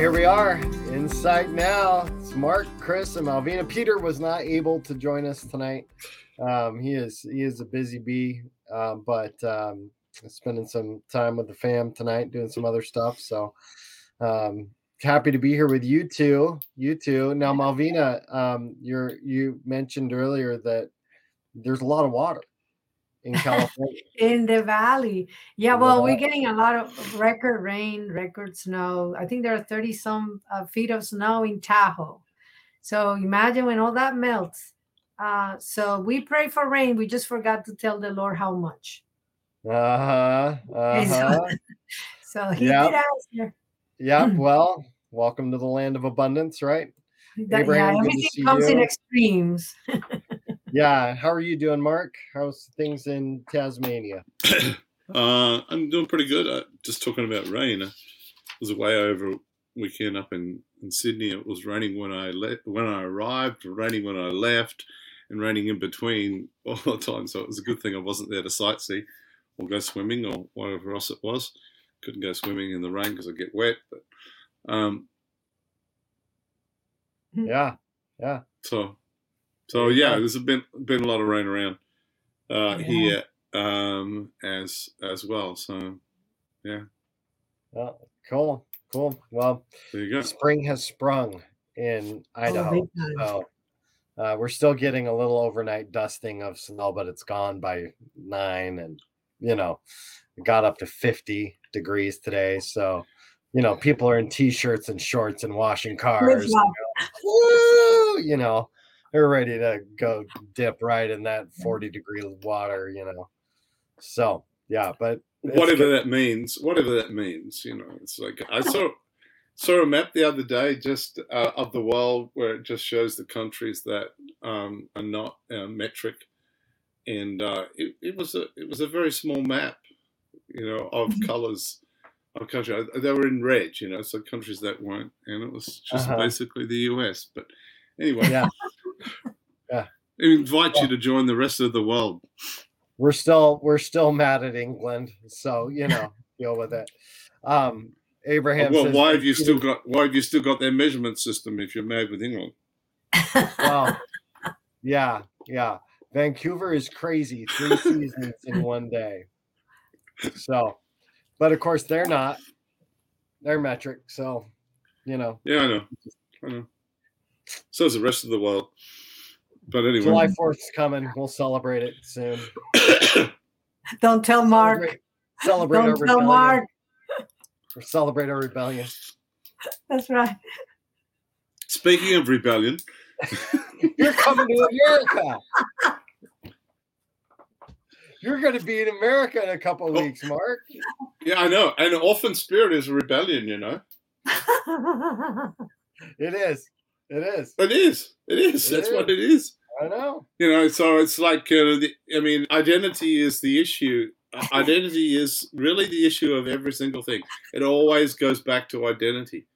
here we are. Insight now. It's Mark, Chris, and Malvina. Peter was not able to join us tonight. Um, he is he is a busy bee, uh, but um, spending some time with the fam tonight, doing some other stuff. So um, happy to be here with you two. You two. Now, Malvina, um, you're you mentioned earlier that there's a lot of water in California. in the valley. Yeah, well, we're getting a lot of record rain, record snow. I think there are 30 some uh, feet of snow in Tahoe. So imagine when all that melts. Uh, so we pray for rain. We just forgot to tell the Lord how much. Uh-huh. uh-huh. so, so he yep. did answer. Yeah, well, welcome to the land of abundance, right? That, Abraham, yeah, everything comes you. in extremes. Yeah, how are you doing, Mark? How's things in Tasmania? uh, I'm doing pretty good. Uh, just talking about rain. I was away over weekend up in, in Sydney. It was raining when I left, when I arrived, raining when I left, and raining in between all the time. So it was a good thing I wasn't there to sightsee or go swimming or whatever else it was. Couldn't go swimming in the rain because I get wet. But um, yeah, yeah. So, so yeah, there's been been a lot of rain around uh, yeah. here um, as as well. So, yeah. Oh, cool, cool. Well, there you go. Spring has sprung in Idaho. Oh, so uh, we're still getting a little overnight dusting of snow, but it's gone by nine, and you know, it got up to fifty degrees today. So, you know, people are in t-shirts and shorts and washing cars. You know, woo, you know, they're ready to go dip right in that 40 degree water, you know. So yeah, but whatever good. that means, whatever that means, you know, it's like I saw saw a map the other day just uh, of the world where it just shows the countries that um, are not uh, metric, and uh, it, it was a it was a very small map, you know, of mm-hmm. colors of country. They were in red, you know, so countries that weren't, and it was just uh-huh. basically the US. But anyway, yeah, yeah. I invite yeah. you to join the rest of the world. We're still we're still mad at England, so you know, deal with it. Um, Abraham. well, says, why have you still got why have you still got their measurement system if you're mad with England? well, yeah, yeah. Vancouver is crazy. Three seasons in one day. So but of course, they're not. They're metric. So, you know. Yeah, I know. I know. So is the rest of the world. But anyway. July 4th is coming. We'll celebrate it soon. Don't tell Mark. Celebrate, celebrate Don't tell Mark. Or celebrate our rebellion. That's right. Speaking of rebellion, you're coming to America. You're going to be in America in a couple of oh. weeks, Mark. Yeah, I know. And orphan spirit is a rebellion, you know. it is. It is. It is. It is. It That's is. what it is. I know. You know, so it's like, uh, the, I mean, identity is the issue. identity is really the issue of every single thing. It always goes back to identity.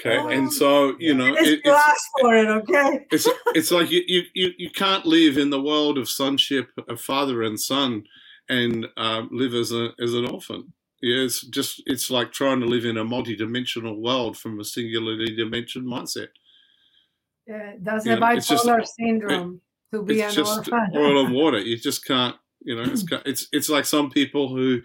Okay, oh, and so you know, it, it's for it. Okay, it's it's like you, you you can't live in the world of sonship, of father and son, and um, live as a as an orphan. Yeah, it's just it's like trying to live in a multi-dimensional world from a singularly dimension mindset. Yeah, that's you a know, bipolar just, syndrome it, to be an just orphan. oil and water. You just can't. You know, it's it's it's like some people who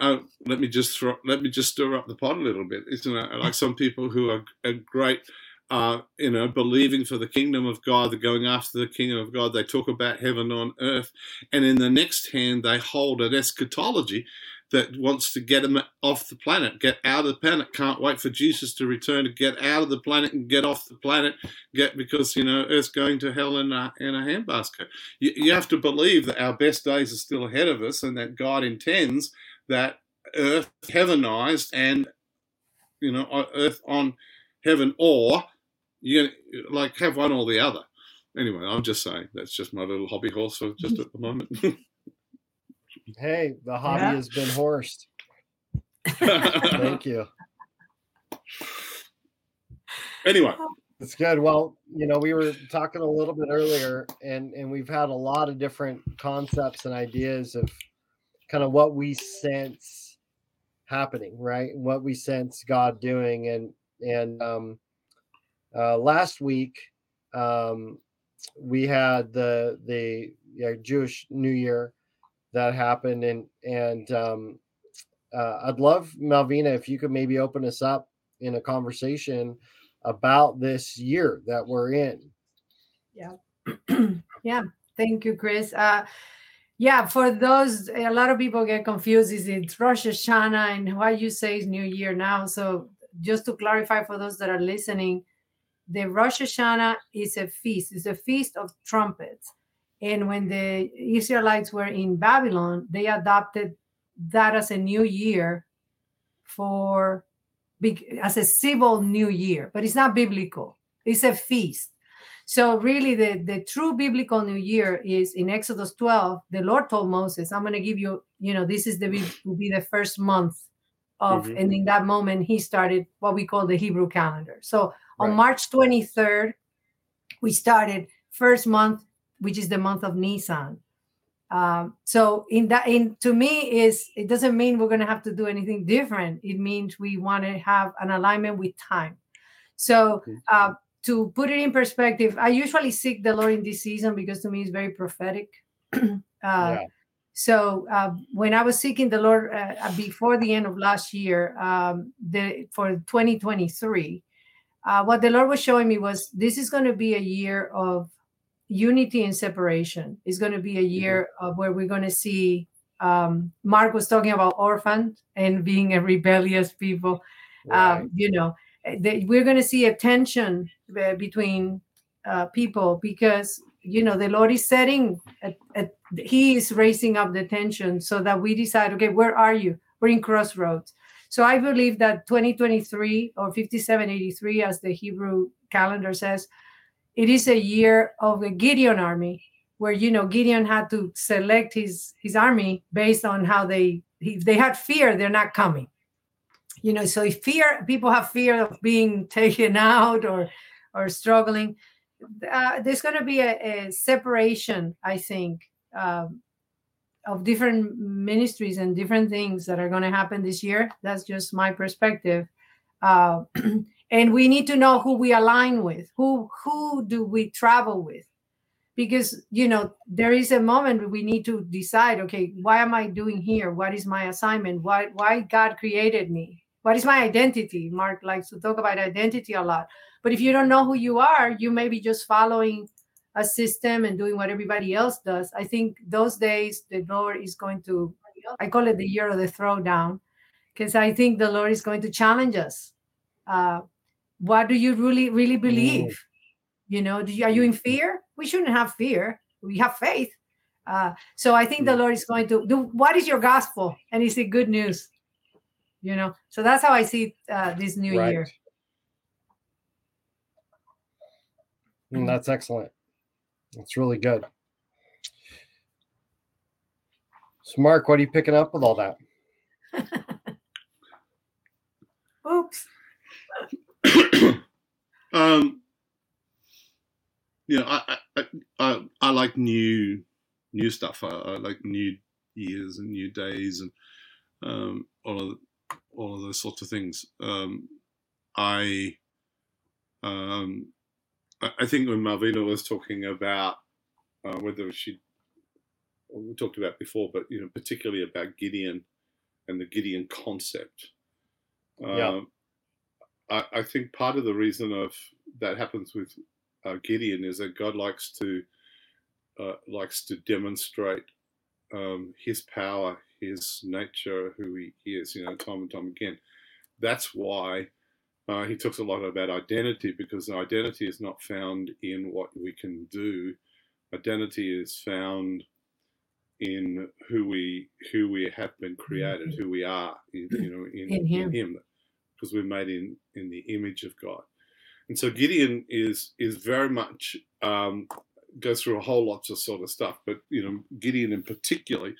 uh, let me just throw, let me just stir up the pot a little bit. Isn't it? Like some people who are, are great, uh, you know, believing for the kingdom of God, they're going after the kingdom of God. They talk about heaven on earth, and in the next hand, they hold an eschatology that wants to get them off the planet, get out of the planet. Can't wait for Jesus to return to get out of the planet and get off the planet. Get because you know Earth's going to hell in a in a handbasket. You, you have to believe that our best days are still ahead of us, and that God intends that earth heavenized and you know earth on heaven or you like have one or the other anyway i'm just saying that's just my little hobby horse for just at the moment hey the hobby yeah. has been horsed thank you anyway it's good well you know we were talking a little bit earlier and and we've had a lot of different concepts and ideas of kind of what we sense happening, right? What we sense God doing, and and um, uh, last week um, we had the the yeah, Jewish New Year that happened, and and um, uh, I'd love Malvina if you could maybe open us up in a conversation about this year that we're in. Yeah, yeah. Thank you, Chris. Uh, yeah, for those, a lot of people get confused. Is it Rosh Hashanah and why you say is New Year now? So just to clarify for those that are listening, the Rosh Hashanah is a feast. It's a feast of trumpets. And when the Israelites were in Babylon, they adopted that as a new year for as a civil new year, but it's not biblical. It's a feast. So really the, the true biblical new year is in Exodus 12, the Lord told Moses, I'm going to give you, you know, this is the will be the first month of mm-hmm. and in that moment he started what we call the Hebrew calendar. So on right. March 23rd, we started first month, which is the month of Nisan. Um, so in that, in to me, is it doesn't mean we're going to have to do anything different. It means we want to have an alignment with time. So uh, to put it in perspective, I usually seek the Lord in this season because to me it's very prophetic. uh, yeah. So uh, when I was seeking the Lord uh, before the end of last year, um, the for 2023, uh, what the Lord was showing me was this is going to be a year of unity and separation. It's going to be a mm-hmm. year mm-hmm. of where we're going to see. Um, Mark was talking about orphans and being a rebellious people. Right. Um, you know, they, we're going to see a tension uh, between uh, people because you know the Lord is setting. A, a, he is raising up the tension so that we decide. Okay, where are you? We're in crossroads. So I believe that 2023 or 5783, as the Hebrew calendar says, it is a year of the Gideon army, where you know Gideon had to select his his army based on how they if they had fear, they're not coming. You know, so if fear people have fear of being taken out or or struggling, uh, there's going to be a, a, separation, I think, um, of different ministries and different things that are going to happen this year. That's just my perspective. Uh, and we need to know who we align with. Who who do we travel with? Because you know there is a moment we need to decide. Okay, why am I doing here? What is my assignment? Why why God created me? What is my identity? Mark likes to talk about identity a lot. But if you don't know who you are, you may be just following a system and doing what everybody else does. I think those days the Lord is going to, I call it the year of the throwdown, because I think the Lord is going to challenge us. Uh, what do you really, really believe? Mm. You know, you, are you in fear? We shouldn't have fear. We have faith. Uh, so I think the mm. Lord is going to do what is your gospel? And is it good news? You know, so that's how I see uh, this new right. year. Mm, that's excellent. That's really good. So, Mark, what are you picking up with all that? Oops. Um, you know, I, I, I, I, like new new stuff. I, I, like new years and new days and um, all of all of those sorts of things. Um, I um, I think when Malvina was talking about uh, whether she, we talked about before, but you know, particularly about Gideon and the Gideon concept. Yeah. I, I, think part of the reason of that happens with uh, Gideon is that God likes to uh, likes to demonstrate um, His power, His nature, who He is. You know, time and time again. That's why uh, he talks a lot about identity because identity is not found in what we can do. Identity is found in who we who we have been created, mm-hmm. who we are, you know, in, in, him. in him, because we're made in in the image of God. And so Gideon is is very much um, goes through a whole lot of sort of stuff, but you know Gideon in particular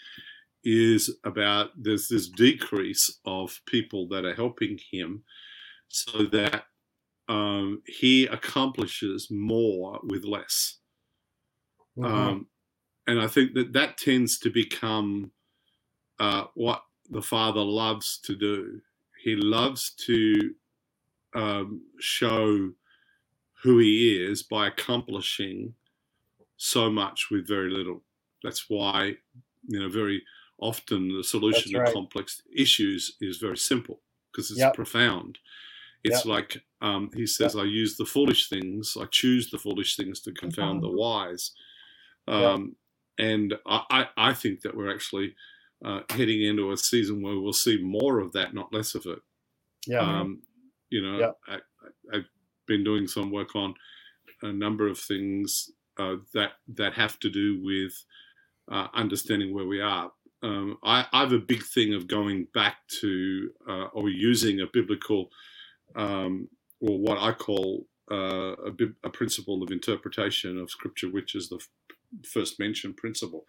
is about there's this decrease of people that are helping him so that um, he accomplishes more with less. Mm-hmm. Um, and I think that that tends to become uh, what the Father loves to do. He loves to um, show who He is by accomplishing so much with very little. That's why, you know, very often the solution right. to complex issues is very simple because it's yep. profound. It's yep. like um, he says, yep. I use the foolish things, I choose the foolish things to confound the wise. Um, and I, I think that we're actually uh, heading into a season where we'll see more of that, not less of it. Yeah. Um, you know, I, have been doing some work on a number of things uh, that that have to do with uh, understanding where we are. Um, I, I, have a big thing of going back to uh, or using a biblical um, or what I call uh, a, a, principle of interpretation of scripture, which is the first mention principle.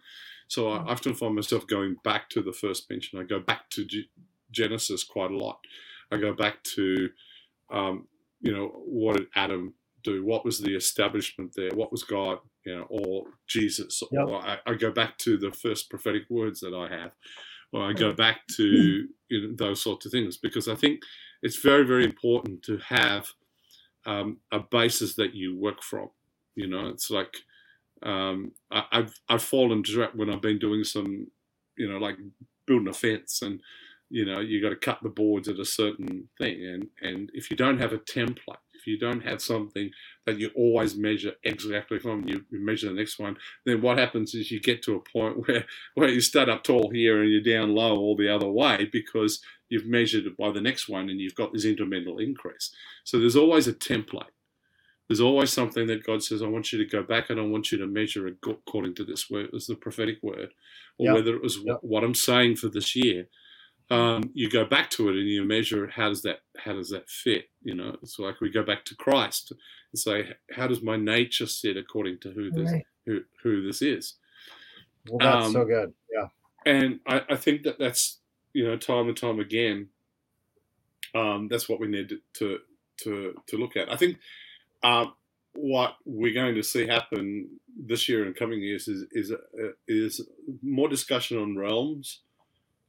So I often find myself going back to the first mention. I go back to G- Genesis quite a lot. I go back to, um, you know, what did Adam do? What was the establishment there? What was God, you know, or Jesus? Yep. Or I, I, go back to the first prophetic words that I have, or I go back to you know, those sorts of things because I think it's very, very important to have um, a basis that you work from. You know, it's like um, I, have I've fallen direct when I've been doing some, you know, like building a fence and you know you got to cut the boards at a certain thing and and if you don't have a template if you don't have something that you always measure exactly from you, you measure the next one then what happens is you get to a point where where you start up tall here and you're down low all the other way because you've measured it by the next one and you've got this incremental increase. So there's always a template there's always something that God says, I want you to go back and I want you to measure according to this word, as the prophetic word, or yep. whether it was yep. what I'm saying for this year. Um, you go back to it and you measure how does that how does that fit? You know, it's like we go back to Christ and say, how does my nature sit according to who this right. who, who this is? Well, that's um, so good. Yeah, and I, I think that that's you know time and time again. Um, that's what we need to to to look at. I think uh, what we're going to see happen this year and coming years is is uh, is more discussion on realms,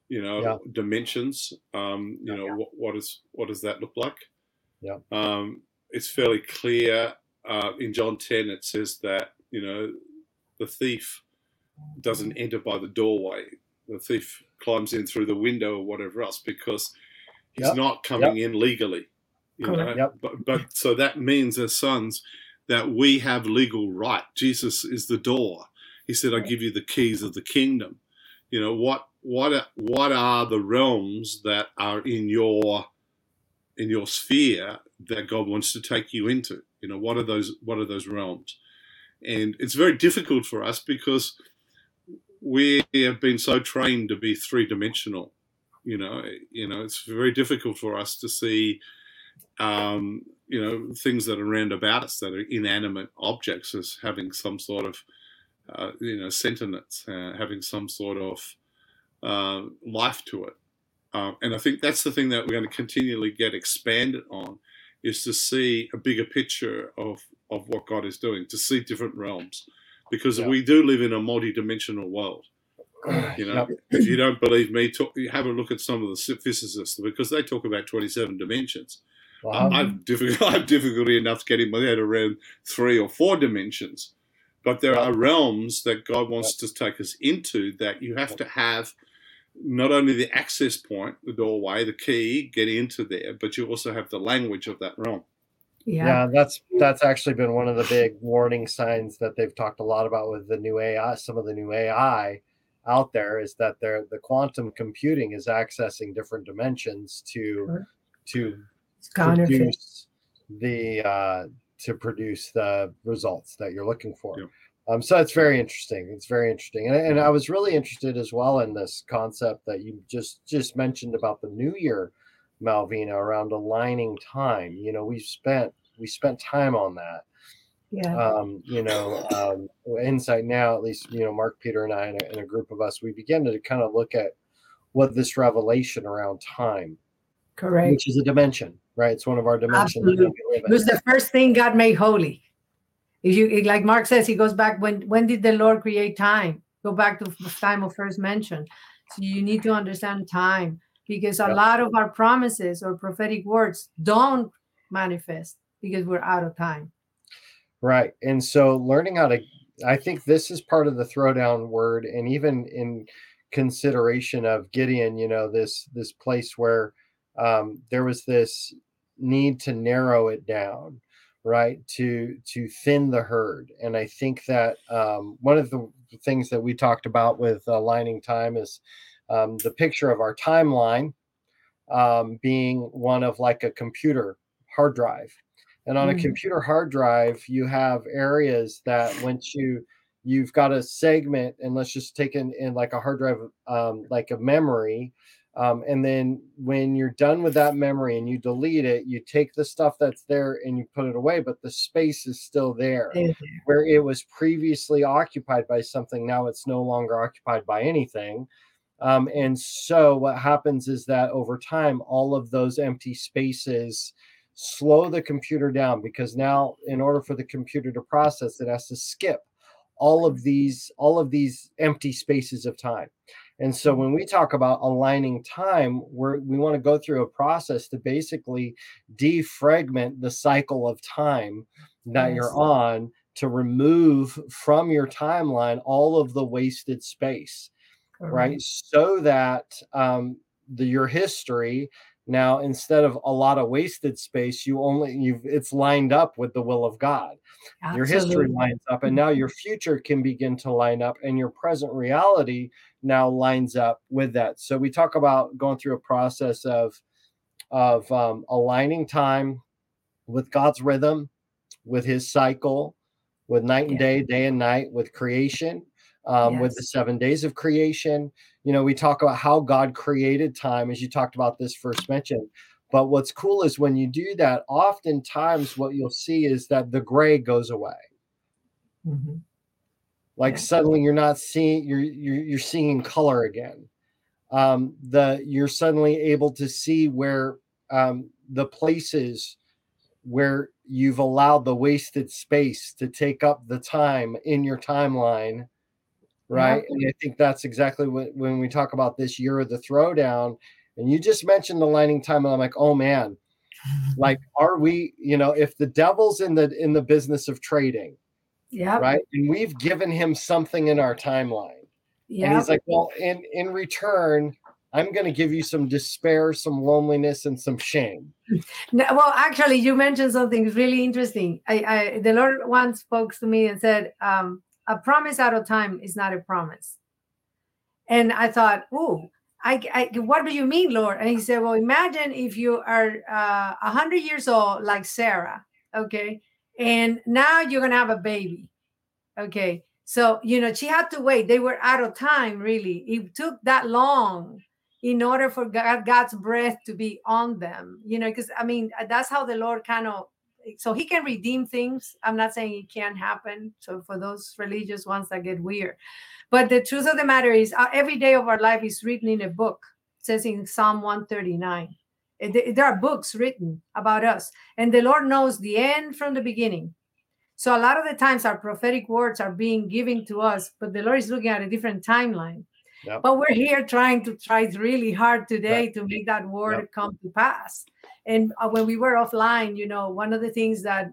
you know, yeah. dimensions. Um, you yeah, know, yeah. What, what is what does that look like? Yeah. Um, it's fairly clear uh, in John ten. It says that you know the thief doesn't enter by the doorway. The thief climbs in through the window or whatever else because he's not coming in legally. You know? Yep. But, but so that means as sons that we have legal right. Jesus is the door. He said, "I give you the keys of the kingdom." You know what? What? What are the realms that are in your in your sphere that God wants to take you into? You know, what are those? What are those realms? And it's very difficult for us because we have been so trained to be three dimensional. You know, you know, it's very difficult for us to see um, you know, things that are around about us that are inanimate objects as having some sort of, uh, you know, sentience, uh, having some sort of uh, life to it. Uh, and I think that's the thing that we're going to continually get expanded on is to see a bigger picture of, of what God is doing, to see different realms. Because yeah. we do live in a multi-dimensional world. You know, yep. if you don't believe me, talk, have a look at some of the physicists because they talk about 27 dimensions. Wow. I've, difficult, I have difficulty enough getting my head around three or four dimensions. But there are realms that God wants to take us into that you have to have not only the access point, the doorway, the key, get into there, but you also have the language of that realm. Yeah. yeah, that's that's actually been one of the big warning signs that they've talked a lot about with the new AI. Some of the new AI out there is that they're the quantum computing is accessing different dimensions to sure. to produce the uh, to produce the results that you're looking for. Yep. Um, so it's very interesting. It's very interesting, and, and I was really interested as well in this concept that you just just mentioned about the New Year, Malvina, around aligning time. You know, we spent we spent time on that. Yeah. Um, you know, um, Insight now, at least you know, Mark, Peter, and I, and a, and a group of us, we began to kind of look at what this revelation around time, correct, which is a dimension right? It's one of our dimensions. Absolutely. It was the first thing God made holy. If you like Mark says, he goes back when when did the Lord create time? Go back to the time of first mention. So you need to understand time because a lot of our promises or prophetic words don't manifest because we're out of time. Right. And so learning how to I think this is part of the throwdown word and even in consideration of Gideon, you know, this this place where um, there was this need to narrow it down, right? To to thin the herd. And I think that um, one of the things that we talked about with aligning time is um, the picture of our timeline um, being one of like a computer hard drive. And on mm-hmm. a computer hard drive, you have areas that once you you've got a segment, and let's just take in, in like a hard drive, um, like a memory. Um, and then when you're done with that memory and you delete it, you take the stuff that's there and you put it away, but the space is still there mm-hmm. where it was previously occupied by something. Now it's no longer occupied by anything. Um, and so what happens is that over time, all of those empty spaces slow the computer down because now in order for the computer to process it has to skip all of these all of these empty spaces of time and so when we talk about aligning time we're, we want to go through a process to basically defragment the cycle of time that you're on to remove from your timeline all of the wasted space right? So that um, the, your history now instead of a lot of wasted space you only you've it's lined up with the will of god Absolutely. your history lines up and now your future can begin to line up and your present reality now lines up with that so we talk about going through a process of of um, aligning time with god's rhythm with his cycle with night and yeah. day day and night with creation um, yes. with the seven days of creation. You know, we talk about how God created time, as you talked about this first mention. But what's cool is when you do that, oftentimes what you'll see is that the gray goes away. Mm-hmm. Like yeah. suddenly you're not seeing you're, you're you're seeing color again. Um, the you're suddenly able to see where um, the places where you've allowed the wasted space to take up the time in your timeline right? Yeah. And I think that's exactly what when we talk about this year of the throwdown. And you just mentioned the lining time, and I'm like, oh man, like are we? You know, if the devil's in the in the business of trading, yeah, right, and we've given him something in our timeline, yeah, and he's like, well, in in return. I'm going to give you some despair, some loneliness, and some shame. No, well, actually, you mentioned something really interesting. I, I, the Lord once spoke to me and said, um, a promise out of time is not a promise. And I thought, oh, I, I, what do you mean, Lord? And he said, well, imagine if you are uh, a uh, hundred years old, like Sarah, okay, and now you're gonna have a baby, okay. So you know she had to wait. They were out of time, really. It took that long in order for God, God's breath to be on them. You know, because I mean that's how the Lord kind of so he can redeem things. I'm not saying it can't happen. So for those religious ones that get weird, but the truth of the matter is, uh, every day of our life is written in a book. It says in Psalm 139. It, there are books written about us, and the Lord knows the end from the beginning. So a lot of the times our prophetic words are being given to us, but the Lord is looking at a different timeline. Yep. But we're here trying to try really hard today to make that word yep. come to pass. And uh, when we were offline, you know, one of the things that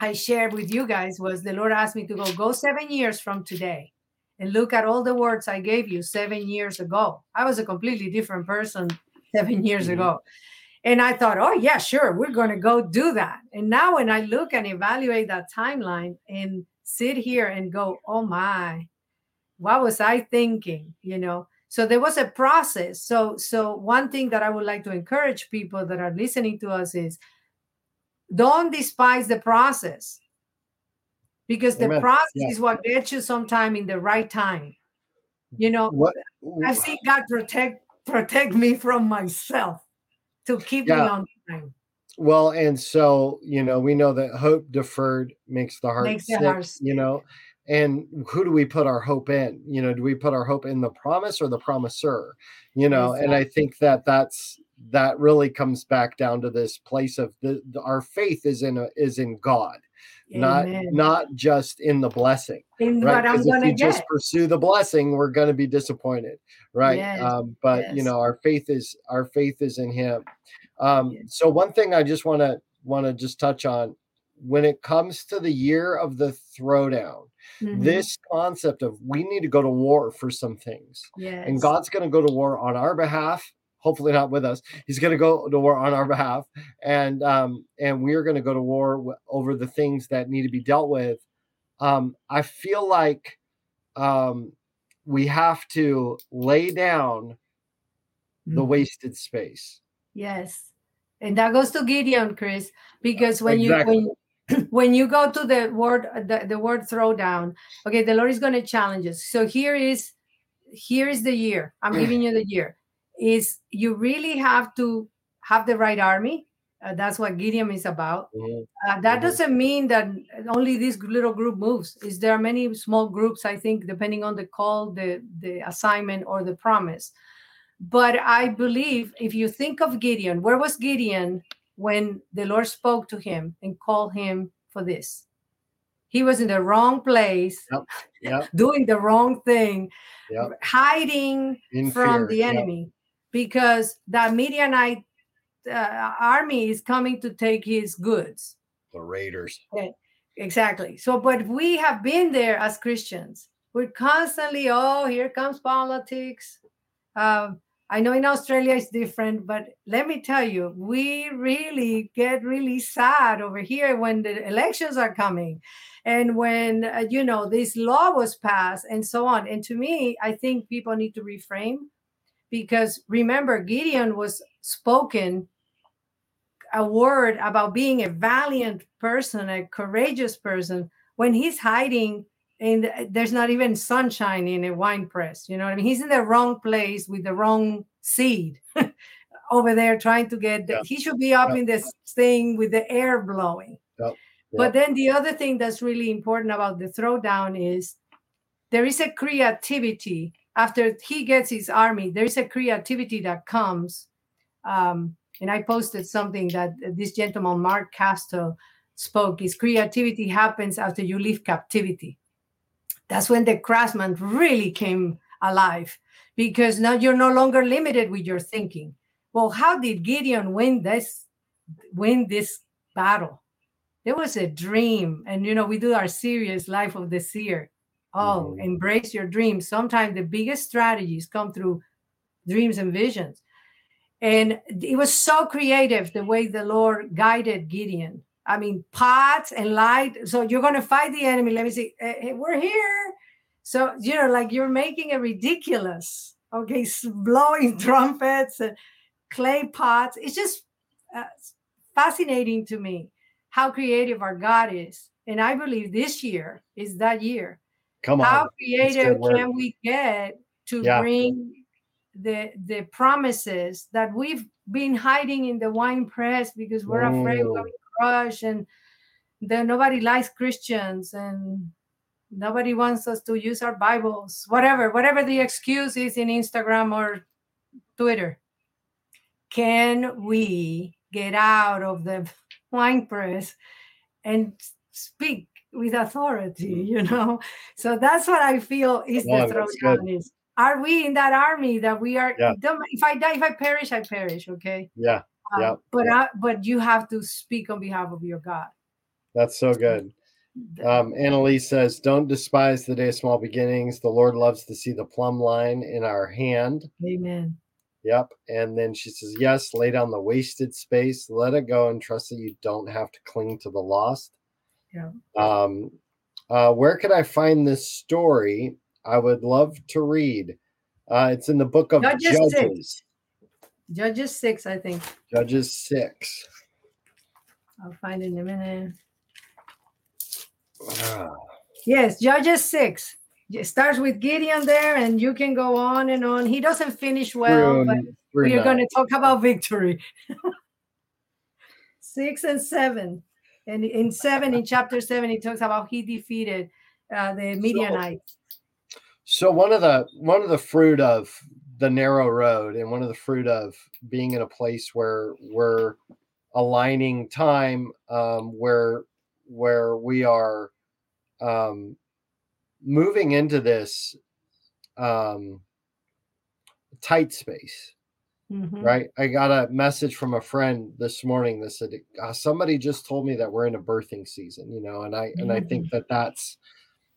I shared with you guys was the Lord asked me to go go seven years from today and look at all the words I gave you seven years ago. I was a completely different person seven years mm-hmm. ago. And I thought, oh, yeah, sure, we're going to go do that. And now when I look and evaluate that timeline and sit here and go, oh my, what was I thinking? You know, so there was a process so so one thing that i would like to encourage people that are listening to us is don't despise the process because the Amen. process yeah. is what gets you sometime in the right time you know what? i've seen god protect protect me from myself to keep yeah. me on time well and so you know we know that hope deferred makes the heart makes sick the heart you know and who do we put our hope in you know do we put our hope in the promise or the promiser you know exactly. and i think that that's that really comes back down to this place of the, the our faith is in a, is in god not not just in the blessing. In right? Because if we just pursue the blessing, we're going to be disappointed, right? Yes. Um, but yes. you know, our faith is our faith is in Him. Um, yes. So one thing I just want to want to just touch on when it comes to the year of the throwdown. Mm-hmm. This concept of we need to go to war for some things, yes. and God's going to go to war on our behalf hopefully not with us. He's going to go to war on our behalf, and um, and we're going to go to war w- over the things that need to be dealt with. Um, I feel like um, we have to lay down the mm-hmm. wasted space. Yes, and that goes to Gideon, Chris, because when exactly. you when when you go to the word the, the word throwdown, okay, the Lord is going to challenge us. So here is here is the year. I'm giving you the year is you really have to have the right army. Uh, that's what Gideon is about. Uh, that mm-hmm. doesn't mean that only this little group moves. Is there are many small groups? I think depending on the call, the the assignment, or the promise. But I believe if you think of Gideon, where was Gideon when the Lord spoke to him and called him for this? He was in the wrong place, yep. Yep. doing the wrong thing, yep. hiding in from fear. the enemy because that Midianite uh, army is coming to take his goods. The raiders. Okay. Exactly. So, but we have been there as Christians. We're constantly, oh, here comes politics. Um, I know in Australia it's different, but let me tell you, we really get really sad over here when the elections are coming and when, uh, you know, this law was passed and so on. And to me, I think people need to reframe because remember gideon was spoken a word about being a valiant person a courageous person when he's hiding and there's not even sunshine in a wine press you know what i mean he's in the wrong place with the wrong seed over there trying to get the, yeah. he should be up yeah. in this thing with the air blowing yeah. but then the other thing that's really important about the throwdown is there is a creativity after he gets his army, there's a creativity that comes. Um, and I posted something that this gentleman, Mark Casto, spoke is creativity happens after you leave captivity. That's when the craftsman really came alive because now you're no longer limited with your thinking. Well, how did Gideon win this win this battle? There was a dream, and you know, we do our serious life of the seer Oh, mm-hmm. embrace your dreams. Sometimes the biggest strategies come through dreams and visions. And it was so creative the way the Lord guided Gideon. I mean, pots and light. So you're going to fight the enemy. Let me see. Hey, we're here. So, you know, like you're making it ridiculous. Okay. Blowing trumpets and clay pots. It's just uh, fascinating to me how creative our God is. And I believe this year is that year Come on. How creative can we get to yeah. bring the the promises that we've been hiding in the wine press because we're Ooh. afraid we'll be crushed and then nobody likes Christians and nobody wants us to use our Bibles, whatever, whatever the excuse is in Instagram or Twitter. Can we get out of the wine press and speak with authority, mm. you know. So that's what I feel is the throwdown is. Are we in that army that we are? Yeah. If I die, if I perish, I perish. Okay. Yeah. Um, yeah. But yeah. I, but you have to speak on behalf of your God. That's so good. Um, Annalise says, "Don't despise the day of small beginnings. The Lord loves to see the plumb line in our hand." Amen. Yep. And then she says, "Yes, lay down the wasted space, let it go, and trust that you don't have to cling to the lost." Yeah. Um, uh, where can I find this story? I would love to read. Uh, it's in the book of Judges. Judges. Judges six, I think. Judges six. I'll find it in a minute. Ah. Yes, Judges six. It starts with Gideon there, and you can go on and on. He doesn't finish well, but we are going to talk about victory. six and seven. And in seven, in chapter seven, he talks about he defeated uh, the Midianites. So, so one of the one of the fruit of the narrow road, and one of the fruit of being in a place where we're aligning time, um, where where we are um, moving into this um, tight space. Mm-hmm. Right. I got a message from a friend this morning that said uh, somebody just told me that we're in a birthing season, you know, and I mm-hmm. and I think mm-hmm. that that's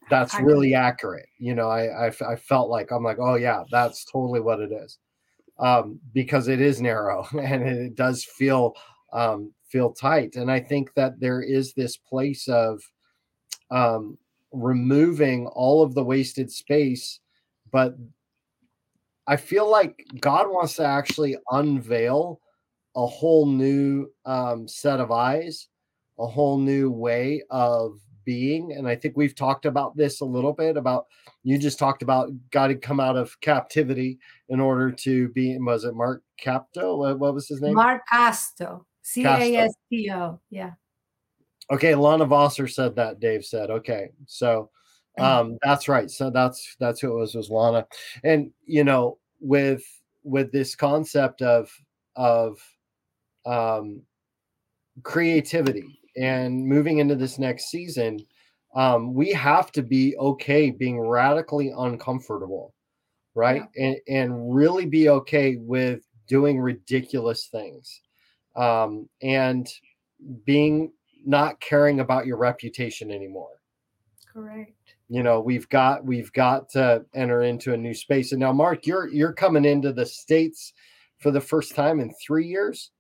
that's really accurate. You know, I, I, I felt like I'm like, oh yeah, that's totally what it is, um, because it is narrow and it does feel um, feel tight, and I think that there is this place of um, removing all of the wasted space, but I feel like God wants to actually unveil a whole new um, set of eyes, a whole new way of being. And I think we've talked about this a little bit about you just talked about God had come out of captivity in order to be, was it Mark Capto? What, what was his name? Mark Casto. C A S T O. Yeah. Okay. Lana Vawser said that, Dave said. Okay. So um that's right. So that's that's who it was, was Lana. And you know, with with this concept of of um creativity and moving into this next season, um, we have to be okay being radically uncomfortable, right? Yeah. And and really be okay with doing ridiculous things. Um, and being not caring about your reputation anymore. Correct. You know, we've got we've got to enter into a new space. And now, Mark, you're you're coming into the states for the first time in three years.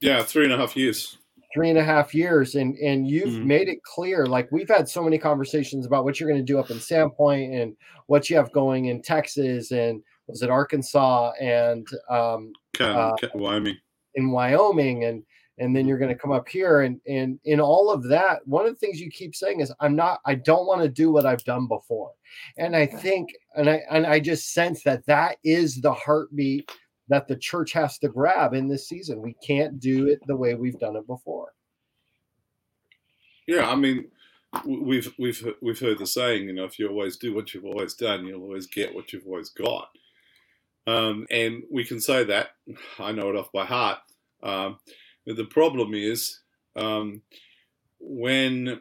Yeah, three and a half years three and a half years and and you've mm-hmm. made it clear like we've had so many conversations about what you're going to do up in sandpoint and what you have going in texas and was it arkansas and um uh, wyoming. in wyoming and and then you're going to come up here and and in all of that one of the things you keep saying is i'm not i don't want to do what i've done before. And i think and i and i just sense that that is the heartbeat that the church has to grab in this season. We can't do it the way we've done it before. Yeah, I mean, we've we've we've heard the saying, you know, if you always do what you've always done, you'll always get what you've always got. Um, and we can say that. I know it off by heart. Um, the problem is um, when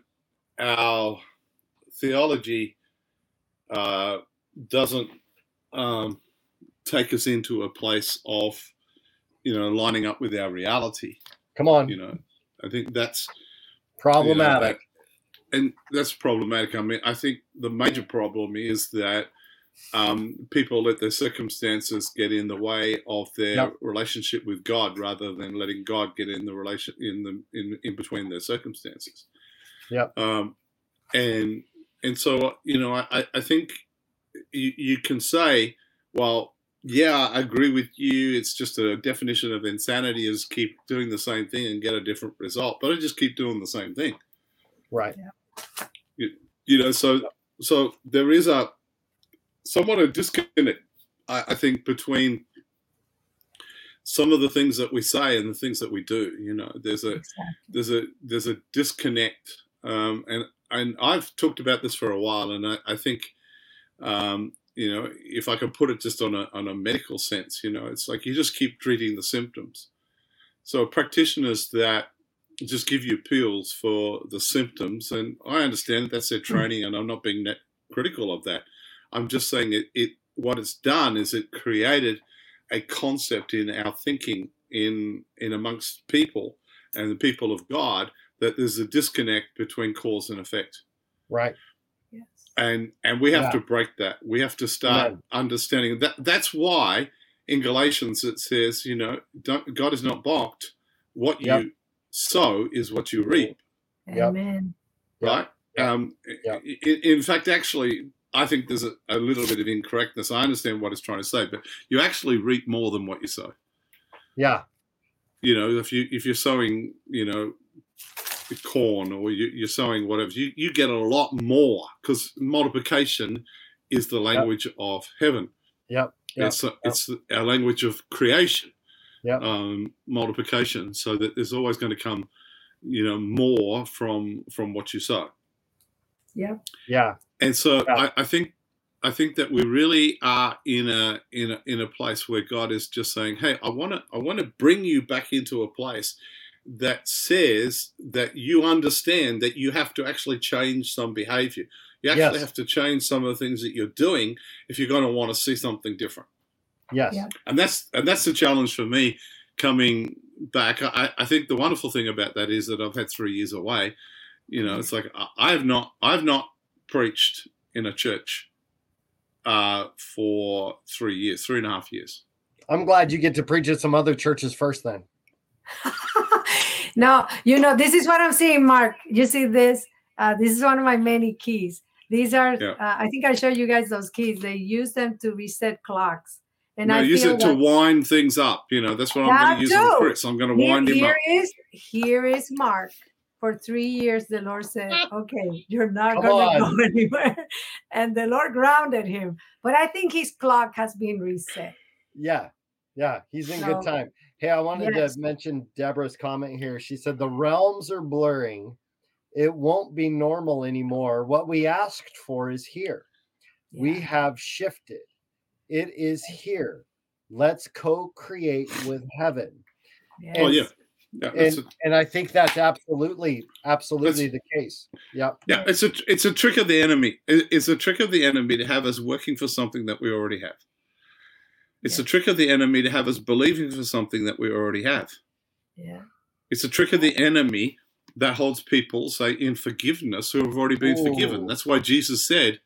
our theology uh, doesn't um, take us into a place of, you know, lining up with our reality. Come on. You know, I think that's problematic. You know, and that's problematic. I mean, I think the major problem is that um, people let their circumstances get in the way of their yep. relationship with God rather than letting God get in the relation in the in, in between their circumstances. Yeah. Um, and and so you know, I, I think you, you can say, well, yeah, I agree with you. It's just a definition of insanity is keep doing the same thing and get a different result. But I just keep doing the same thing. Right. Yeah. You, you know, so so there is a somewhat a disconnect, I, I think, between some of the things that we say and the things that we do. You know, there's a exactly. there's a there's a disconnect, um, and and I've talked about this for a while, and I, I think um, you know, if I can put it just on a, on a medical sense, you know, it's like you just keep treating the symptoms. So practitioners that just give you pills for the symptoms, and I understand that that's their hmm. training, and I'm not being critical of that. I'm just saying it, it what it's done is it created a concept in our thinking in in amongst people and the people of God that there's a disconnect between cause and effect. Right and and we have yeah. to break that. We have to start yeah. understanding that. That's why in Galatians it says, you know, God is not balked. What yep. you sow is what you reap. Amen. Right. Yep. Um, yep. In, in, fact, actually, I think there's a, a, little bit of incorrectness. I understand what it's trying to say, but you actually reap more than what you sow. Yeah. You know, if you if you're sowing, you know, corn or you, are sowing whatever, you, you get a lot more because multiplication is the language yep. of heaven. Yep. yep. It's, a, yep. it's our language of creation. Yep. Um, multiplication, so that there's always going to come, you know, more from from what you sow. Yeah. Yeah. And so I, I think I think that we really are in a in a in a place where God is just saying, "Hey, I want to I want to bring you back into a place that says that you understand that you have to actually change some behavior. You actually yes. have to change some of the things that you're doing if you're going to want to see something different. Yes. Yeah. And that's and that's the challenge for me coming back. I, I think the wonderful thing about that is that I've had three years away. You know, it's like I have not I've not preached in a church uh, for three years, three and a half years. I'm glad you get to preach at some other churches first then. no, you know, this is what I'm saying, Mark. You see this? Uh, this is one of my many keys. These are, yeah. uh, I think I showed you guys those keys. They use them to reset clocks. And no, I use it to wind things up. You know, that's what I'm going to use on Chris. I'm going to wind him here up. Is, here is Mark. For three years, the Lord said, Okay, you're not going to go anywhere. And the Lord grounded him. But I think his clock has been reset. Yeah. Yeah. He's in so, good time. Hey, I wanted yes. to mention Deborah's comment here. She said, The realms are blurring it won't be normal anymore. What we asked for is here. Yeah. We have shifted. It is here. Let's co-create with heaven. Yes. Oh yeah. Yeah, and, a, and I think that's absolutely, absolutely the case. Yeah, yeah. It's a it's a trick of the enemy. It's a trick of the enemy to have us working for something that we already have. It's yeah. a trick of the enemy to have us believing for something that we already have. Yeah. It's a trick of the enemy that holds people, say, in forgiveness who have already been Ooh. forgiven. That's why Jesus said,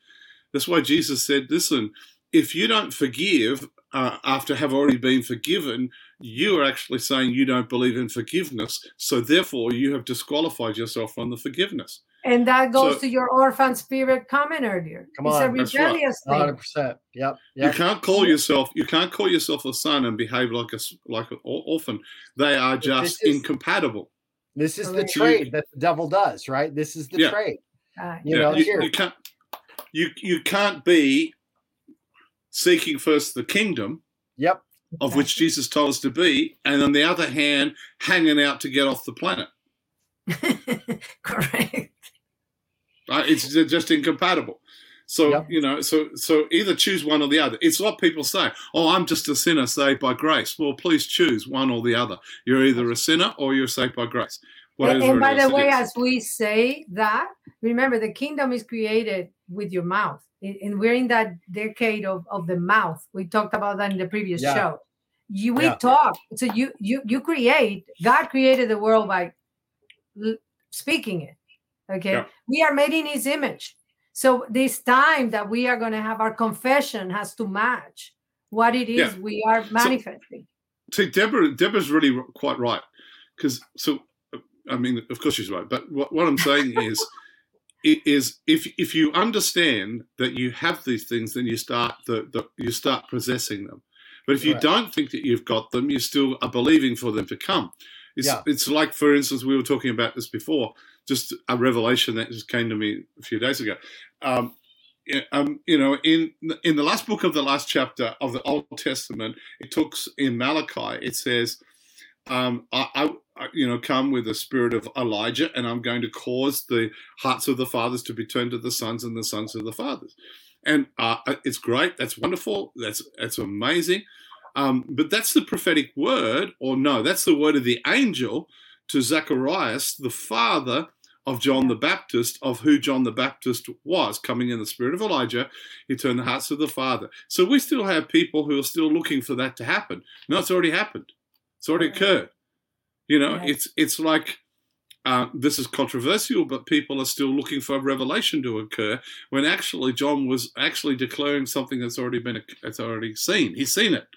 that's why Jesus said, listen, if you don't forgive uh, after have already been forgiven, you are actually saying you don't believe in forgiveness. So therefore, you have disqualified yourself from the forgiveness. And that goes so, to your orphan spirit comment earlier. Come it's on, a rebellious right. thing. 100%. Yep, yep. You can't call yourself you can't call yourself a son and behave like a like an orphan. They are just is, incompatible. This is the trade that the devil does, right? This is the yeah. trade. Uh, you yeah. know, you, you, can't you you can't be seeking first the kingdom. Yep. Of which Jesus told us to be, and on the other hand, hanging out to get off the planet. Correct. Right? It's just incompatible. So yep. you know, so so either choose one or the other. It's what people say. Oh, I'm just a sinner saved by grace. Well, please choose one or the other. You're either a sinner or you're saved by grace. And, and by the way, as we say that, remember the kingdom is created with your mouth, and we're in that decade of, of the mouth. We talked about that in the previous yeah. show. You we yeah. talk, so you you you create. God created the world by speaking it. Okay, yeah. we are made in His image. So this time that we are going to have our confession has to match what it is yeah. we are manifesting. So, see, Deborah, Deborah's really quite right because so I mean, of course she's right, but what, what I'm saying is. is if if you understand that you have these things, then you start the, the you start possessing them. But if you right. don't think that you've got them, you still are believing for them to come. It's yeah. it's like, for instance, we were talking about this before just a revelation that just came to me a few days ago. Um, um, you know, in in the last book of the last chapter of the Old Testament, it talks in Malachi. It says, um, I, I, you know, come with the spirit of Elijah, and I'm going to cause the hearts of the fathers to be turned to the sons, and the sons to the fathers." And uh, it's great. That's wonderful. That's that's amazing. Um, but that's the prophetic word, or no, that's the word of the angel to Zacharias, the father of John the Baptist, of who John the Baptist was, coming in the spirit of Elijah. He turned the hearts of the Father. So we still have people who are still looking for that to happen. No, it's already happened. It's already occurred. You know, yeah. it's it's like uh, this is controversial, but people are still looking for a revelation to occur when actually John was actually declaring something that's already been that's already seen. He's seen it.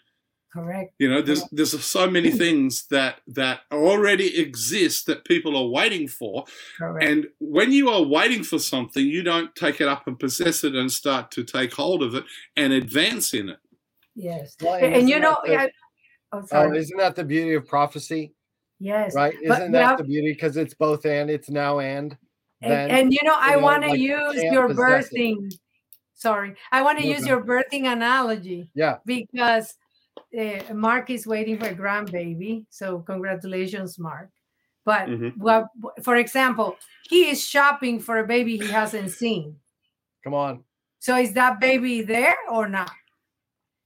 Correct. You know, there's there's so many things that that already exist that people are waiting for. Correct. And when you are waiting for something, you don't take it up and possess it and start to take hold of it and advance in it. Yes. Well, and, and you know, the, yeah, oh, oh, isn't that the beauty of prophecy? Yes. Right? Isn't but, that the beauty? Because it's both and it's now and. Then, and, and you know, I want to like use your birthing. It. Sorry, I want to use your birthing analogy. Yeah. Because uh, Mark is waiting for a grandbaby. So congratulations, Mark. But mm-hmm. well, for example, he is shopping for a baby he hasn't seen. Come on. So is that baby there or not?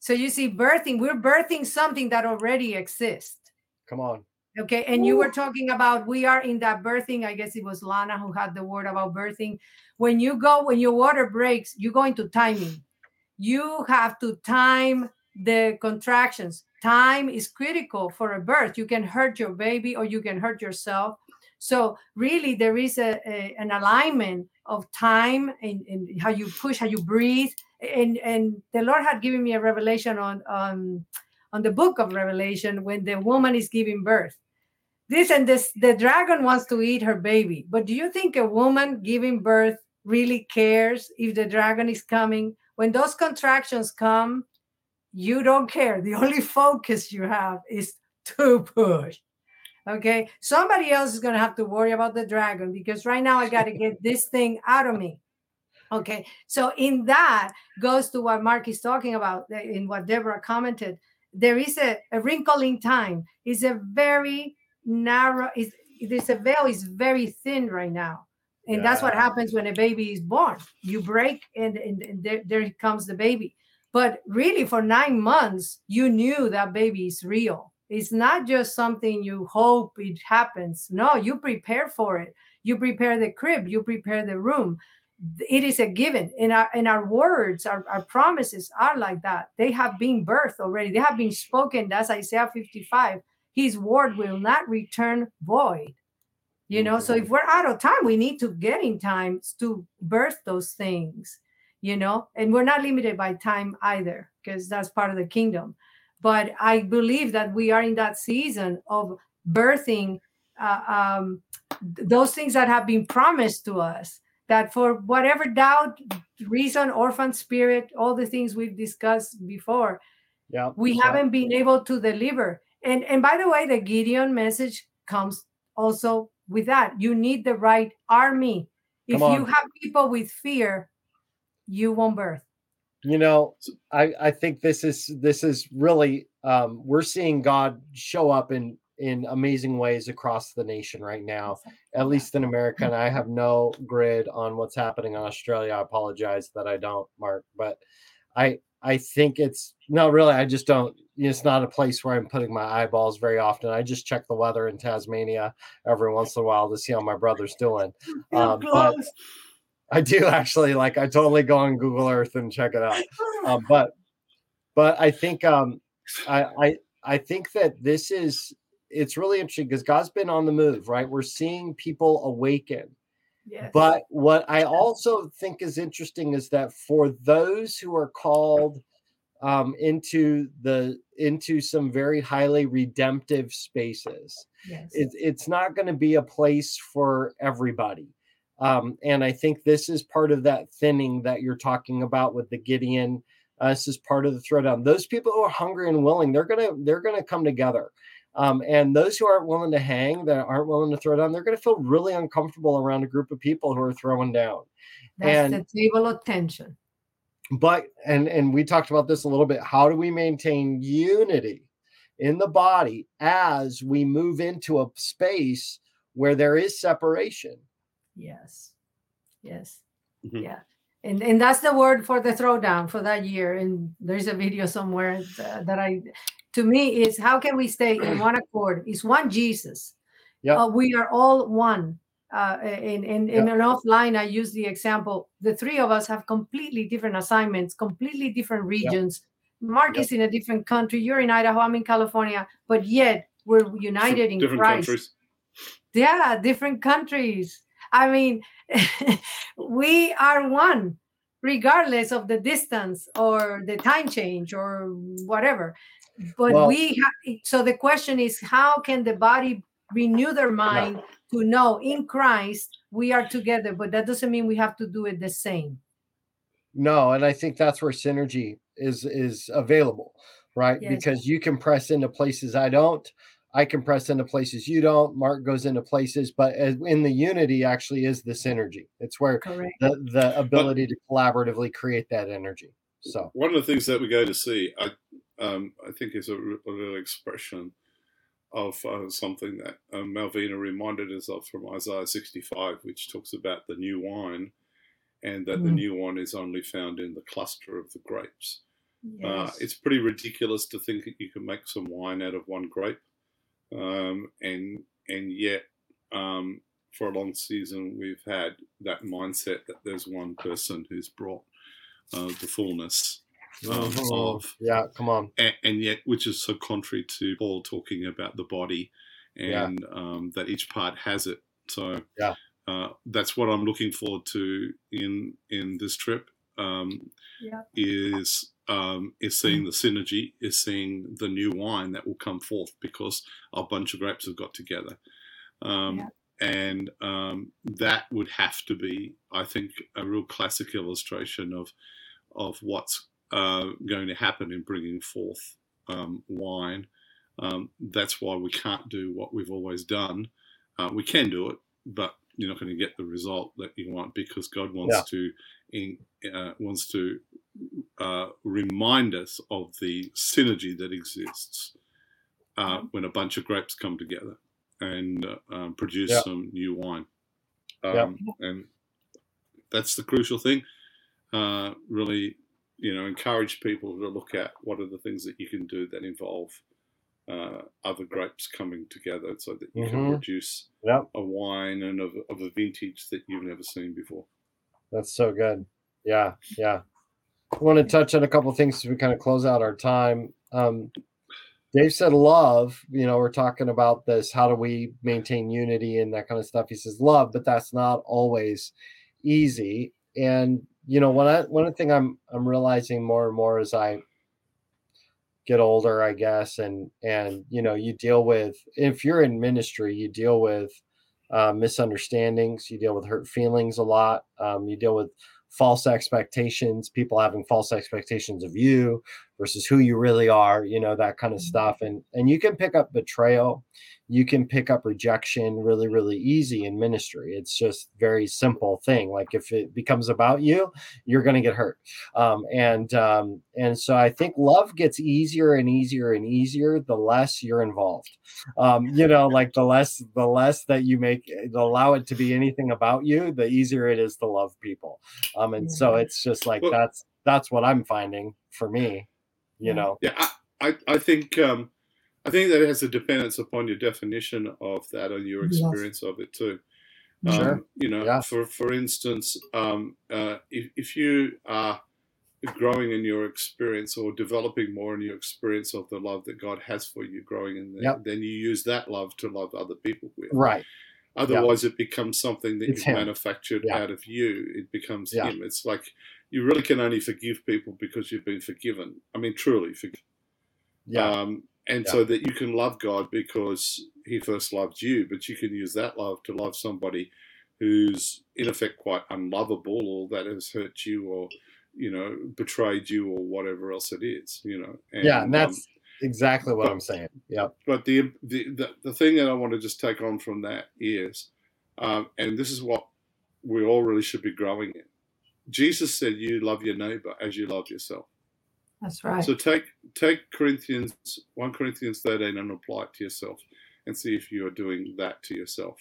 So you see, birthing, we're birthing something that already exists. Come on. Okay. And you were talking about we are in that birthing. I guess it was Lana who had the word about birthing. When you go, when your water breaks, you go into timing. You have to time the contractions. Time is critical for a birth. You can hurt your baby or you can hurt yourself. So really, there is a, a an alignment of time and, and, how you push, how you breathe. And and the Lord had given me a revelation on on on the book of Revelation when the woman is giving birth. This and this, the dragon wants to eat her baby. But do you think a woman giving birth really cares if the dragon is coming? When those contractions come, you don't care. The only focus you have is to push. Okay. Somebody else is going to have to worry about the dragon because right now I got to get this thing out of me. Okay. So, in that goes to what Mark is talking about, eh, in what Deborah commented. There is a, a wrinkle in time. It's a very narrow, is this a veil is very thin right now. And yeah. that's what happens when a baby is born. You break, and, and, and there, there comes the baby. But really, for nine months, you knew that baby is real it's not just something you hope it happens. No, you prepare for it. You prepare the crib, you prepare the room. It is a given. In our in our words, our, our promises are like that. They have been birthed already. They have been spoken. That's Isaiah 55. His word will not return void. You know, so if mm-hmm. we're out of time, we need to get in time to birth those things, you know, and we're not limited by time either, because that's part of the kingdom but I believe that we are in that season of birthing uh, um, those things that have been promised to us. That for whatever doubt, reason, orphan spirit, all the things we've discussed before, yeah, we yeah. haven't been able to deliver. And and by the way, the Gideon message comes also with that. You need the right army. If you have people with fear, you won't birth. You know i i think this is this is really um we're seeing god show up in in amazing ways across the nation right now at least in america and i have no grid on what's happening in australia. I apologize that i don't mark but i i think it's no really i just don't it's not a place where i'm putting my eyeballs very often. I just check the weather in tasmania every once in a while to see how my brother's doing. Um, but I do actually like I totally go on Google Earth and check it out. Um, but but I think um I I I think that this is it's really interesting because God's been on the move, right? We're seeing people awaken. Yes. But what I also think is interesting is that for those who are called um, into the into some very highly redemptive spaces, yes. it, it's not going to be a place for everybody. Um, and I think this is part of that thinning that you're talking about with the Gideon. Uh, this is part of the throwdown. Those people who are hungry and willing, they're gonna they're gonna come together. Um, and those who aren't willing to hang, that aren't willing to throw down, they're going to feel really uncomfortable around a group of people who are throwing down. That's and, the table of tension. But and and we talked about this a little bit. How do we maintain unity in the body as we move into a space where there is separation? Yes. Yes. Mm-hmm. Yeah. And, and that's the word for the throwdown for that year. And there's a video somewhere that, that I, to me, is how can we stay in one accord? It's one Jesus. Yeah. Uh, we are all one. Uh, in in, in an offline, I use the example. The three of us have completely different assignments, completely different regions. Yep. Mark yep. is in a different country. You're in Idaho. I'm in California. But yet we're united in different Christ. Countries. Yeah, different countries. I mean, we are one, regardless of the distance or the time change or whatever. But well, we have, so the question is how can the body renew their mind to know in Christ we are together, but that doesn't mean we have to do it the same. No, and I think that's where synergy is is available, right? Yes. Because you can press into places I don't. I can press into places you don't. Mark goes into places, but in the unity actually is the synergy. It's where Correct. the the ability but, to collaboratively create that energy. So one of the things that we go to see, I um, I think, is a, a little expression of uh, something that um, Malvina reminded us of from Isaiah 65, which talks about the new wine, and that mm. the new wine is only found in the cluster of the grapes. Uh, yes. Uh, it's pretty ridiculous to think that you can make some wine out of one grape. Um, and and yet um, for a long season we've had that mindset that there's one person who's brought uh, the fullness um, Mhm. of yeah, come on. and, and yet which is so contrary to Paul talking about the body Yeah. and um, that each part has it. So Yeah. uh, that's what I'm looking forward to in in this trip. Um, Yeah. Is um, is seeing the synergy, is seeing the new wine that will come forth because a bunch of grapes have got together. Um, Yeah. And um, that would have to be, I think, a real classic illustration of of what's uh, going to happen in bringing forth um, wine. Um, that's why we can't do what we've always done. Uh, we can do it, but you're not going to get the result that you want because God wants Yeah. to in, uh, wants to uh, remind us of the synergy that exists uh, when a bunch of grapes come together and uh, um, produce Yeah. some new wine. Um, Yeah. And that's the crucial thing. Uh, really, you know, encourage people to look at what are the things that you can do that involve uh, other grapes coming together so that you can Mhm. produce Yep. a wine and of, of a vintage that you've never seen before. That's so good. Yeah, yeah. Want to touch on a couple of things as we kind of close out our time. Um, Dave said love, you know, we're talking about this. How do we maintain unity and that kind of stuff? He says love, but that's not always easy. And you know, one one thing I'm I'm realizing more and more as I get older, I guess, and and you know, you deal with if you're in ministry, you deal with uh, misunderstandings, you deal with hurt feelings a lot, um, you deal with false expectations, people having false expectations of you versus who you really are, you know, that kind of stuff. And and you can pick up betrayal, you can pick up rejection really, really easy in ministry. It's just very simple thing. Like if it becomes about you, you're gonna get hurt. Um, and um, and so I think love gets easier and easier and easier the less you're involved. Um, you know, like the less the less that you make allow it to be anything about you, the easier it is to love people. Um, and so it's just like that's that's what I'm finding for me. You Yeah. know, Yeah, I, I, I think um, I think that it has a dependence upon your definition of that and your Yes. experience of it too. Sure. Um, you know, Yeah. for for instance, um, uh, if if you are growing in your experience or developing more in your experience of the love that God has for you, growing in there, Yep. then you use that love to love other people with. right? Otherwise, it becomes something that It's you've him. manufactured Yeah. out of you. It becomes Yeah. him. It's like you really can only forgive people because you've been forgiven. I mean, truly forgiven. Yeah, Um, and Yeah. so that you can love God because He first loved you, but you can use that love to love somebody who's in effect quite unlovable or that has hurt you or you know betrayed you or whatever else it is. You know. yeah, and um, that's exactly what but- I'm saying. Yeah. but the, the the the thing that I want to just take on from that is, um, and this is what we all really should be growing in. Jesus said, "You love your neighbor as you love yourself." That's right. So take take Corinthians one Corinthians thirteen and apply it to yourself, and see if you are doing that to yourself.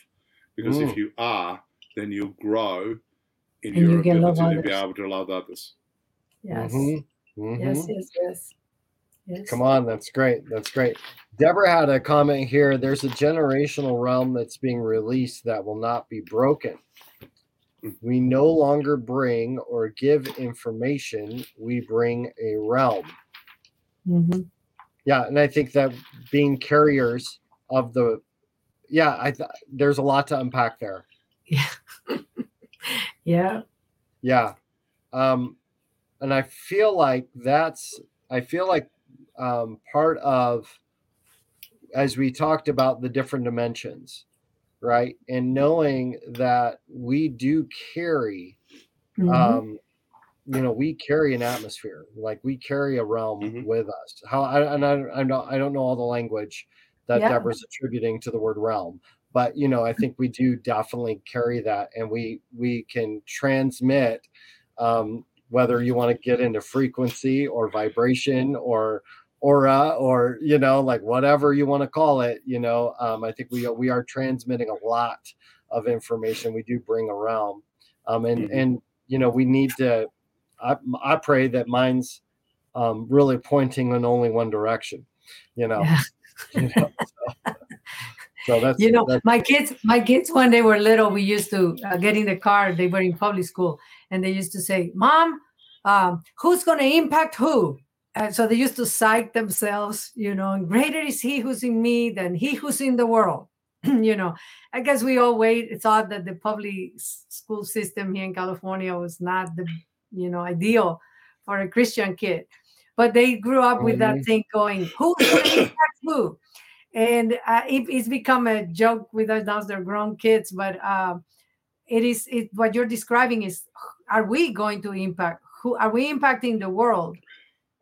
Because Mm. if you are, then you'll grow in And your you ability to be able to love others. yes. Mhm. Mhm. Yes, yes, yes. Yes. Come on, that's great. That's great. Deborah had a comment here. There's a generational realm that's being released that will not be broken. We no longer bring or give information, we bring a realm. Mhm. Yeah, and I think that being carriers of the yeah, I th- there's a lot to unpack there. Yeah. yeah. Yeah. Um and I feel like that's I feel like um part of as we talked about the different dimensions, right? And knowing that we do carry Mhm. um you know we carry an atmosphere like we carry a realm Mhm. with us how I, and I, I don't i don't know all the language that Yeah. deborah's attributing to the word realm but you know i think we do definitely carry that and we we can transmit um whether you want to get into frequency or vibration or aura or you know like whatever you want to call it you know um i think we we are transmitting a lot of information we do bring around um and Mhm. and you know we need to i i pray that mine's um really pointing in only one direction you know, Yeah. you know So that's you know that's, my kids. My kids when they were little, we used to uh, get in the car. They were in public school, and they used to say, "Mom, um, who's going to impact who?" And so they used to psych themselves, you know, and greater is he who's in me than he who's in the world. you know, I guess we all wait. It's odd that the public school system here in California was not the, you know, ideal for a Christian kid. But they grew up with that mm-hmm. thing going, who's going to impact who? And uh, it, it's become a joke with us now, they're grown kids, but uh, it is it, what you're describing is are we going to impact who are we impacting the world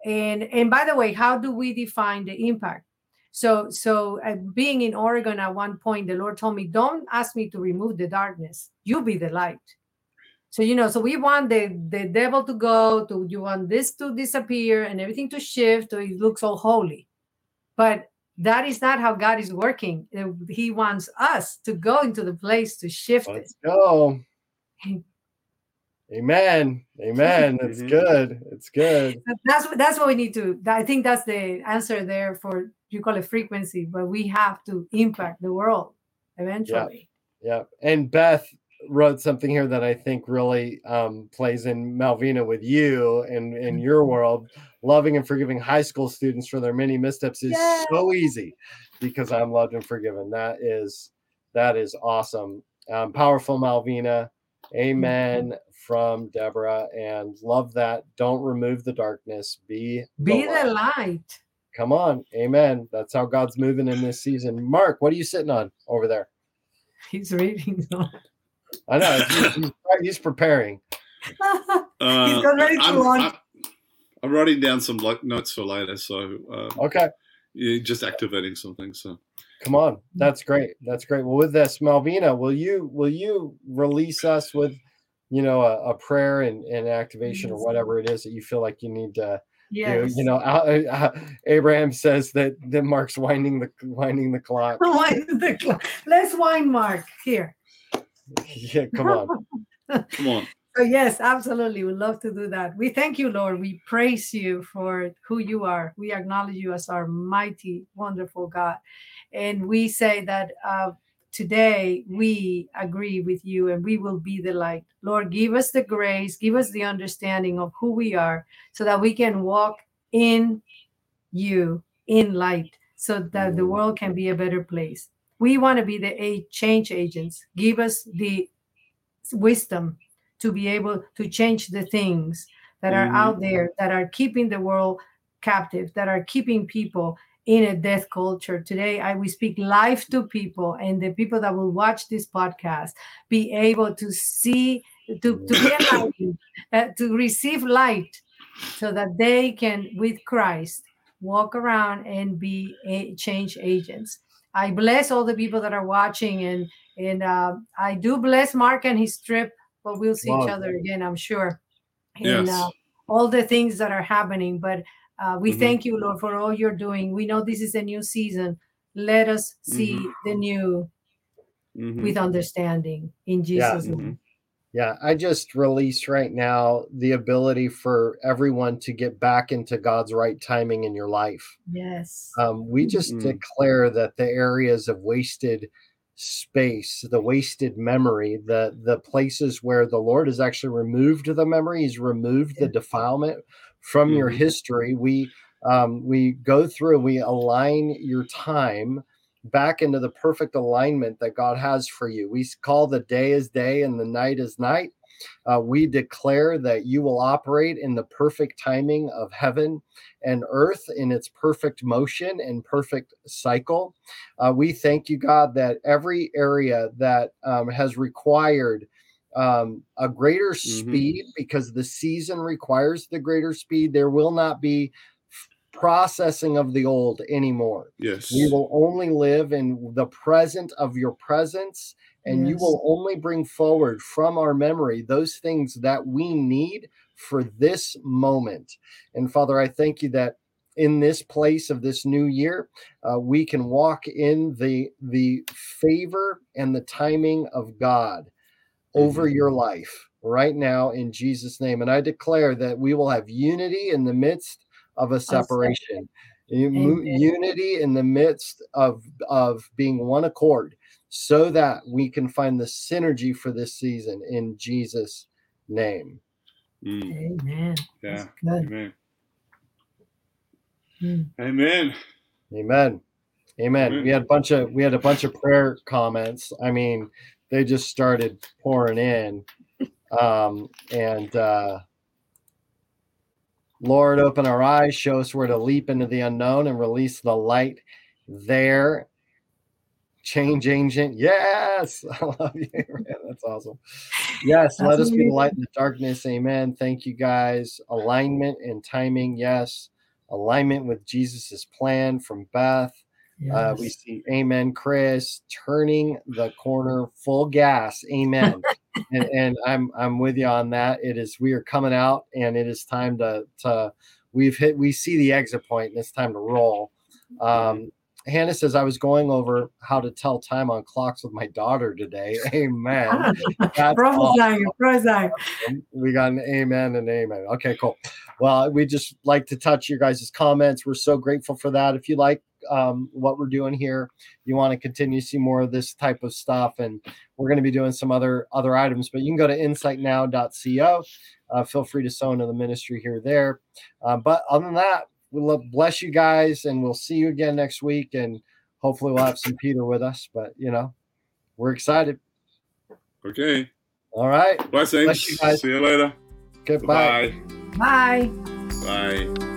and and by the way how do we define the impact? So so uh, being in oregon at one point the lord told me don't ask me to remove the darkness. You be the light. So you know so we want the the devil to go to you want this to disappear and everything to shift so it looks all holy. But that is not how god is working. He wants us to go into the place to shift Let's it. go Amen. Amen. That's mm-hmm. good. It's good. That's what that's what we need to. I think that's the answer there for you call it frequency, but we have to impact the world eventually. Yeah. yeah. And Beth wrote something here that I think really um, plays in Malvina with you and in your mm-hmm. world. Loving and forgiving high school students for their many missteps is so easy because I'm loved and forgiven. That is that is awesome. Um, powerful Malvina. Amen from Deborah and love that. Don't remove the darkness. Be be the light. the light. Come on. Amen. That's how God's moving in this season. Mark, what are you sitting on over there? He's reading. I know. He's, he's, he's preparing. Uh, he's got ready to I'm, I'm, I'm, writing down some notes for later. So, uh, okay. You're just activating something. So, come on. That's great. That's great. Well, with this, Malvina, will you will you release us with you know a, a prayer and, and activation yes. or whatever it is that you feel like you need to Yes. You, you know, uh, uh, Abraham says that that Mark's winding the winding the clock. Wind the clock. Let's wind Mark here. yeah, come on, come on. So yes, absolutely, we'd love to do that. We thank you, Lord. We praise you for who you are. We acknowledge you as our mighty, wonderful God, and we say that uh, today we agree with you and we will be the light. Lord, give us the grace, give us the understanding of who we are so that we can walk in you in light so that the mm. world can be a better place. We want to be the change agents. Give us the wisdom to be able to change the things that are out mm. there that are keeping the world captive, that are keeping people in a death culture. Today, I we speak life to people, and the people that will watch this podcast be able to see, to, to be enlightened, uh, to receive light, so that they can, with Christ, walk around and be a change agents. I bless all the people that are watching, and and uh, I do bless Mark and his trip. But we'll see wow. each other again, I'm sure. And yes. uh, all the things that are happening, but uh, we mm-hmm. thank you, Lord, for all you're doing. We know this is a new season. Let us see mm-hmm. the new mm-hmm. with understanding in Jesus' yeah. name. Yeah, I just release right now the ability for everyone to get back into God's right timing in your life. Yes. Um, we just mm-hmm. declare that the areas of wasted space, the wasted memory, the the places where the Lord has actually removed the memory, He's removed the defilement from mm-hmm. your history. We um, we go through we align your time back into the perfect alignment that God has for you. We call the day as day and the night as night. Uh, we declare that you will operate in the perfect timing of heaven and earth in its perfect motion and perfect cycle. Uh, we thank you, God, that every area that um, has required um, a greater mm-hmm. speed because the season requires the greater speed. There will not be processing of the old anymore. Yes. We will only live in the present of your presence, and yes. you will only bring forward from our memory those things that we need for this moment. And Father, I thank you that in this place of this new year, uh, we can walk in the the favor and the timing of God over mm-hmm. your life right now in Jesus' name. And I declare that we will have unity in the midst of a separation. unity in the midst of of being one accord so that we can find the synergy for this season in jesus name. Mm. amen. Yeah. Amen. Mm. amen. Amen. Amen. We had a bunch of we had a bunch of prayer comments. I mean they just started pouring in. Um and uh Lord, open our eyes, show us where to leap into the unknown and release the light there. Change agent. Yes. I love you. That's awesome. Yes. That's let us be the light in the darkness. Amen. Thank you guys. Alignment and timing. Yes. Alignment with Jesus's plan from Beth. Yes. Uh, we see Amen, Chris, turning the corner full gas. Amen. and, and I'm I'm with you on that. It is we are coming out, and it is time to to we've hit we see the exit point, and it's time to roll. Um, Hannah says I was going over how to tell time on clocks with my daughter today. Amen. Prophesying, prophesying. We got an amen and amen. Okay, cool. Well, we just like to touch your guys' comments. We're so grateful for that. If you like um, what we're doing here, you want to continue to see more of this type of stuff, and we're going to be doing some other other items. But you can go to insightnow.co. Uh, feel free to sow into the ministry here there. Uh, but other than that, we'll bless you guys, and we'll see you again next week, and hopefully we'll have some Peter with us. But you know, we're excited. Okay. All right. Blessings. Bless you guys. See you later. Goodbye. Bye. Bye.